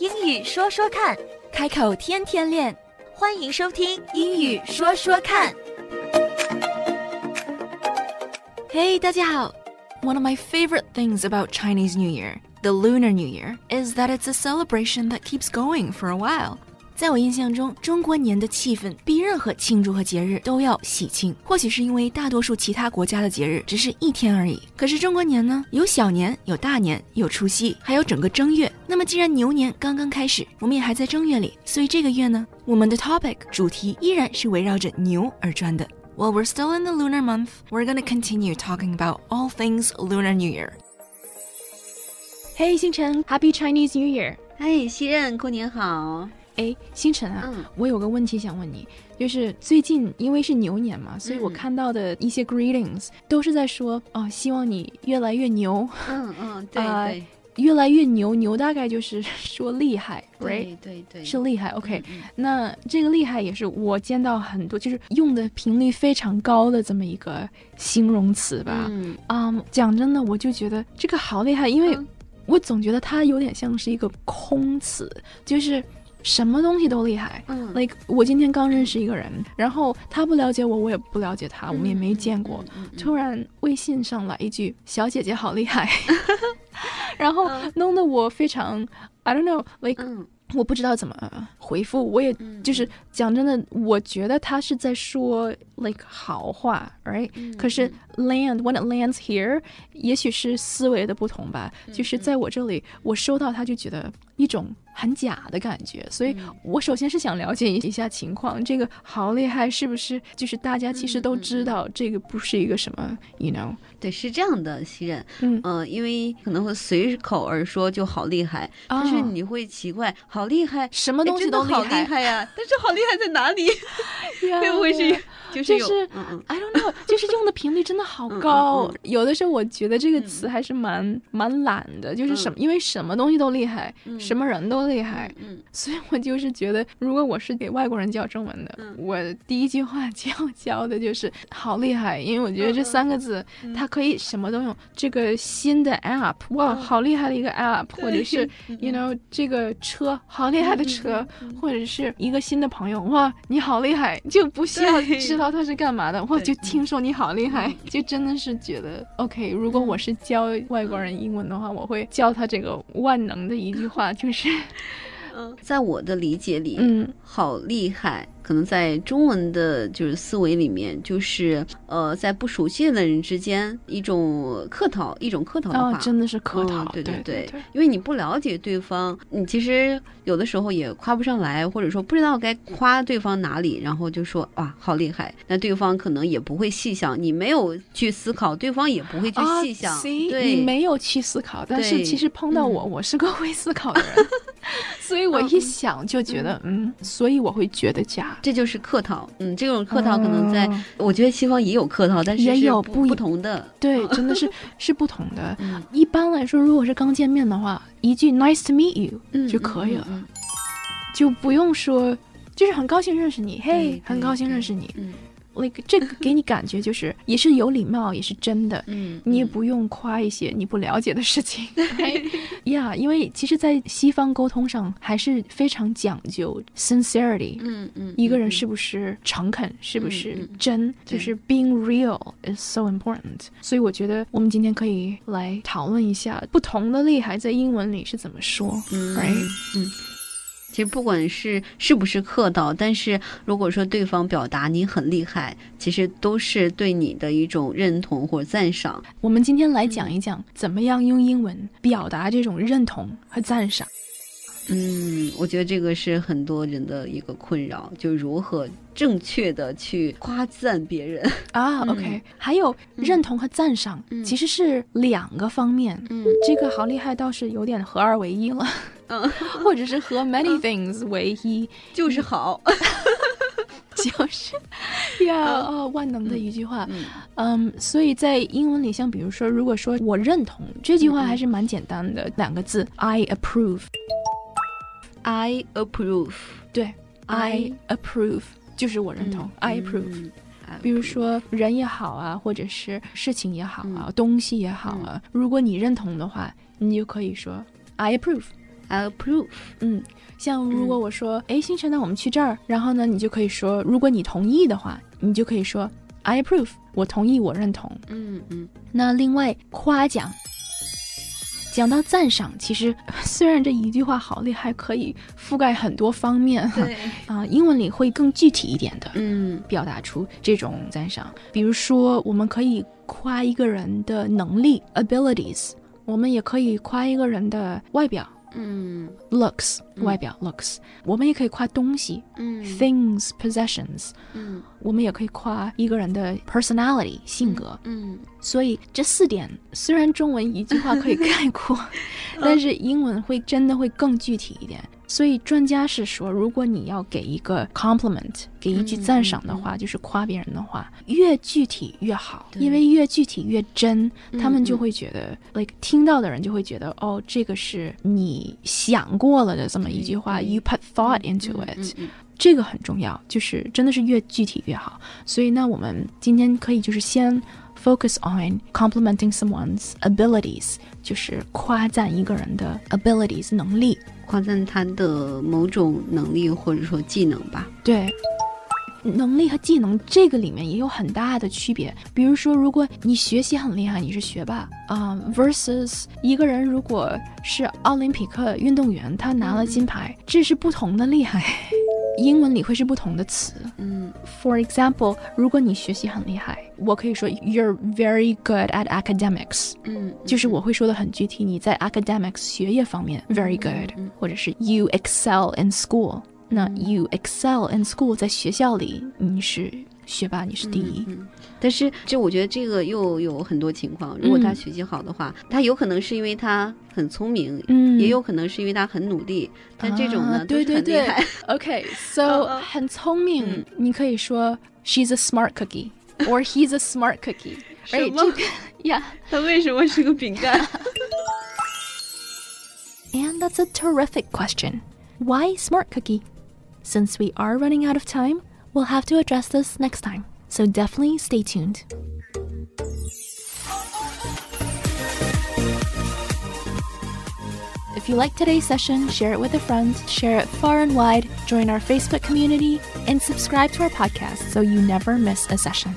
英语说说看，开口天天练。欢迎收听《英语说说看》。Hey，大家好。One of my favorite things about Chinese New Year, the Lunar New Year, is that it's a celebration that keeps going for a while. 在我印象中，中国年的气氛比任何庆祝和节日都要喜庆。或许是因为大多数其他国家的节日只是一天而已，可是中国年呢，有小年，有大年，有除夕，还有整个正月。那么既然牛年刚刚开始，我们也还在正月里，所以这个月呢，我们的 topic 主题依然是围绕着牛而转的。While we're still in the lunar month, we're gonna continue talking about all things Lunar New Year. Hey，星辰，Happy Chinese New Year！哎，西任，过年好。哎，星辰啊，我有个问题想问你，就是最近因为是牛年嘛，所以我看到的一些 greetings 都是在说哦，希望你越来越牛。嗯嗯，对对，越来越牛，牛大概就是说厉害，right？对对，是厉害。OK，那这个厉害也是我见到很多，就是用的频率非常高的这么一个形容词吧。嗯，啊，讲真的，我就觉得这个好厉害，因为我总觉得它有点像是一个空词，就是。什么东西都厉害，嗯，like 我今天刚认识一个人，然后他不了解我，我也不了解他，我们也没见过，突然微信上来一句“小姐姐好厉害”，然后弄得我非常，I don't know，like。我不知道怎么回复，我也就是讲真的，我觉得他是在说 like 好话，right？可是 land when it lands here，也许是思维的不同吧。就是在我这里，我收到他就觉得一种很假的感觉，所以我首先是想了解一下情况，这个好厉害是不是？就是大家其实都知道这个不是一个什么，you know？对，是这样的，西任，嗯，因为可能会随口而说就好厉害，但是你会奇怪好。好厉害，什么东西都好厉害呀！但是好厉害在哪里？会不会是 就是，I don't know，就是用的频率真的好高。有的时候我觉得这个词还是蛮蛮懒的，就是什么，因为什么东西都厉害，什么人都厉害，所以我就是觉得，如果我是给外国人教中文的，我第一句话 要教的就是好厉害，因为我觉得这三个字它可以什么都用。这个新的 app，哇，好厉害的一个 app，或者是 you know 这个车。好厉害的车，或者是一个新的朋友，哇，你好厉害，就不需要知道他是干嘛的，我，就听说你好厉害，就真的是觉得 OK。如果我是教外国人英文的话，我会教他这个万能的一句话，就是，嗯，在我的理解里，嗯，好厉害。可能在中文的就是思维里面，就是呃，在不熟悉的人之间一种客套，一种客套的话，真的是客套，对对对，因为你不了解对方，你其实有的时候也夸不上来，或者说不知道该夸对方哪里，然后就说哇好厉害，那对方可能也不会细想，你没有去思考，对方也不会去细想，对，你没有去思考，但是其实碰到我，我是个会思考的人，所以我一想就觉得嗯，所以我会觉得假。这就是客套，嗯，这种客套可能在，我觉得西方也有客套，但是也有不不同的，对，真的是是不同的。一般来说，如果是刚见面的话，一句 “nice to meet you” 就可以了，就不用说，就是很高兴认识你，嘿，很高兴认识你。Like 这个给你感觉就是也是有礼貌，也是真的。嗯，你也不用夸一些你不了解的事情。呀，因为其实，在西方沟通上还是非常讲究 sincerity。嗯嗯，一个人是不是诚恳，是不是真，就是 being real is so important。所以我觉得我们今天可以来讨论一下不同的厉害在英文里是怎么说。嗯，嗯。其实不管是是不是客套，但是如果说对方表达你很厉害，其实都是对你的一种认同或者赞赏。我们今天来讲一讲，怎么样用英文表达这种认同和赞赏。嗯，我觉得这个是很多人的一个困扰，就如何正确的去夸赞别人啊。OK，还有认同和赞赏其实是两个方面。嗯，这个好厉害，倒是有点合二为一了。嗯，或者是和 many things 为一，就是好，就是呀，哦，万能的一句话。嗯，所以在英文里，像比如说，如果说我认同这句话，还是蛮简单的，两个字，I approve。I approve，对，I approve 就是我认同，I approve。比如说人也好啊，或者是事情也好啊，东西也好啊，如果你认同的话，你就可以说 I approve。I approve。嗯，像如果我说，哎，星辰，那我们去这儿，然后呢，你就可以说，如果你同意的话，你就可以说 I approve，我同意，我认同。嗯嗯。那另外夸奖。讲到赞赏，其实 虽然这一句话好厉害，可以覆盖很多方面。对 啊，英文里会更具体一点的，嗯，表达出这种赞赏。比如说，我们可以夸一个人的能力 （abilities），我们也可以夸一个人的外表。嗯，looks 外表 looks，我们也可以夸东西，嗯，things possessions，嗯，我们也可以夸一个人的 personality 性格，嗯，所以这四点虽然中文一句话可以概括，但是英文会真的会更具体一点。所以专家是说，如果你要给一个 compliment，给一句赞赏的话，就是夸别人的话，越具体越好，因为越具体越真，他们就会觉得，like 听到的人就会觉得，哦，这个是你想过了的这么一句话，you put thought into it，这个很重要，就是真的是越具体越好。所以那我们今天可以就是先 focus on complimenting someone's abilities，就是夸赞一个人的 abilities 能力。夸赞他的某种能力或者说技能吧。对，能力和技能这个里面也有很大的区别。比如说，如果你学习很厉害，你是学霸啊，versus 一个人如果是奥林匹克运动员，他拿了金牌，这是不同的厉害。英文里会是不同的词。嗯，For example，如果你学习很厉害，我可以说 You're very good at academics。嗯，就是我会说的很具体，你在 academics 学业方面 very good，或者是 You excel in school。那 You excel in school 在学校里你是 学霸，你是第一。但是这我觉得这个又有很多情况，如果他学习好的话，他有可能是因为他很聪明，嗯，也有可能是因为他很努力。但这种呢，对对对，OK，so 很聪明，你可以说 She's a smart cookie or He's a smart cookie。什么呀？他为什么是个饼干？And that's a terrific question. Why smart cookie? Since we are running out of time, we'll have to address this next time. So definitely stay tuned. If you like today's session, share it with a friend, share it far and wide, join our Facebook community, and subscribe to our podcast so you never miss a session.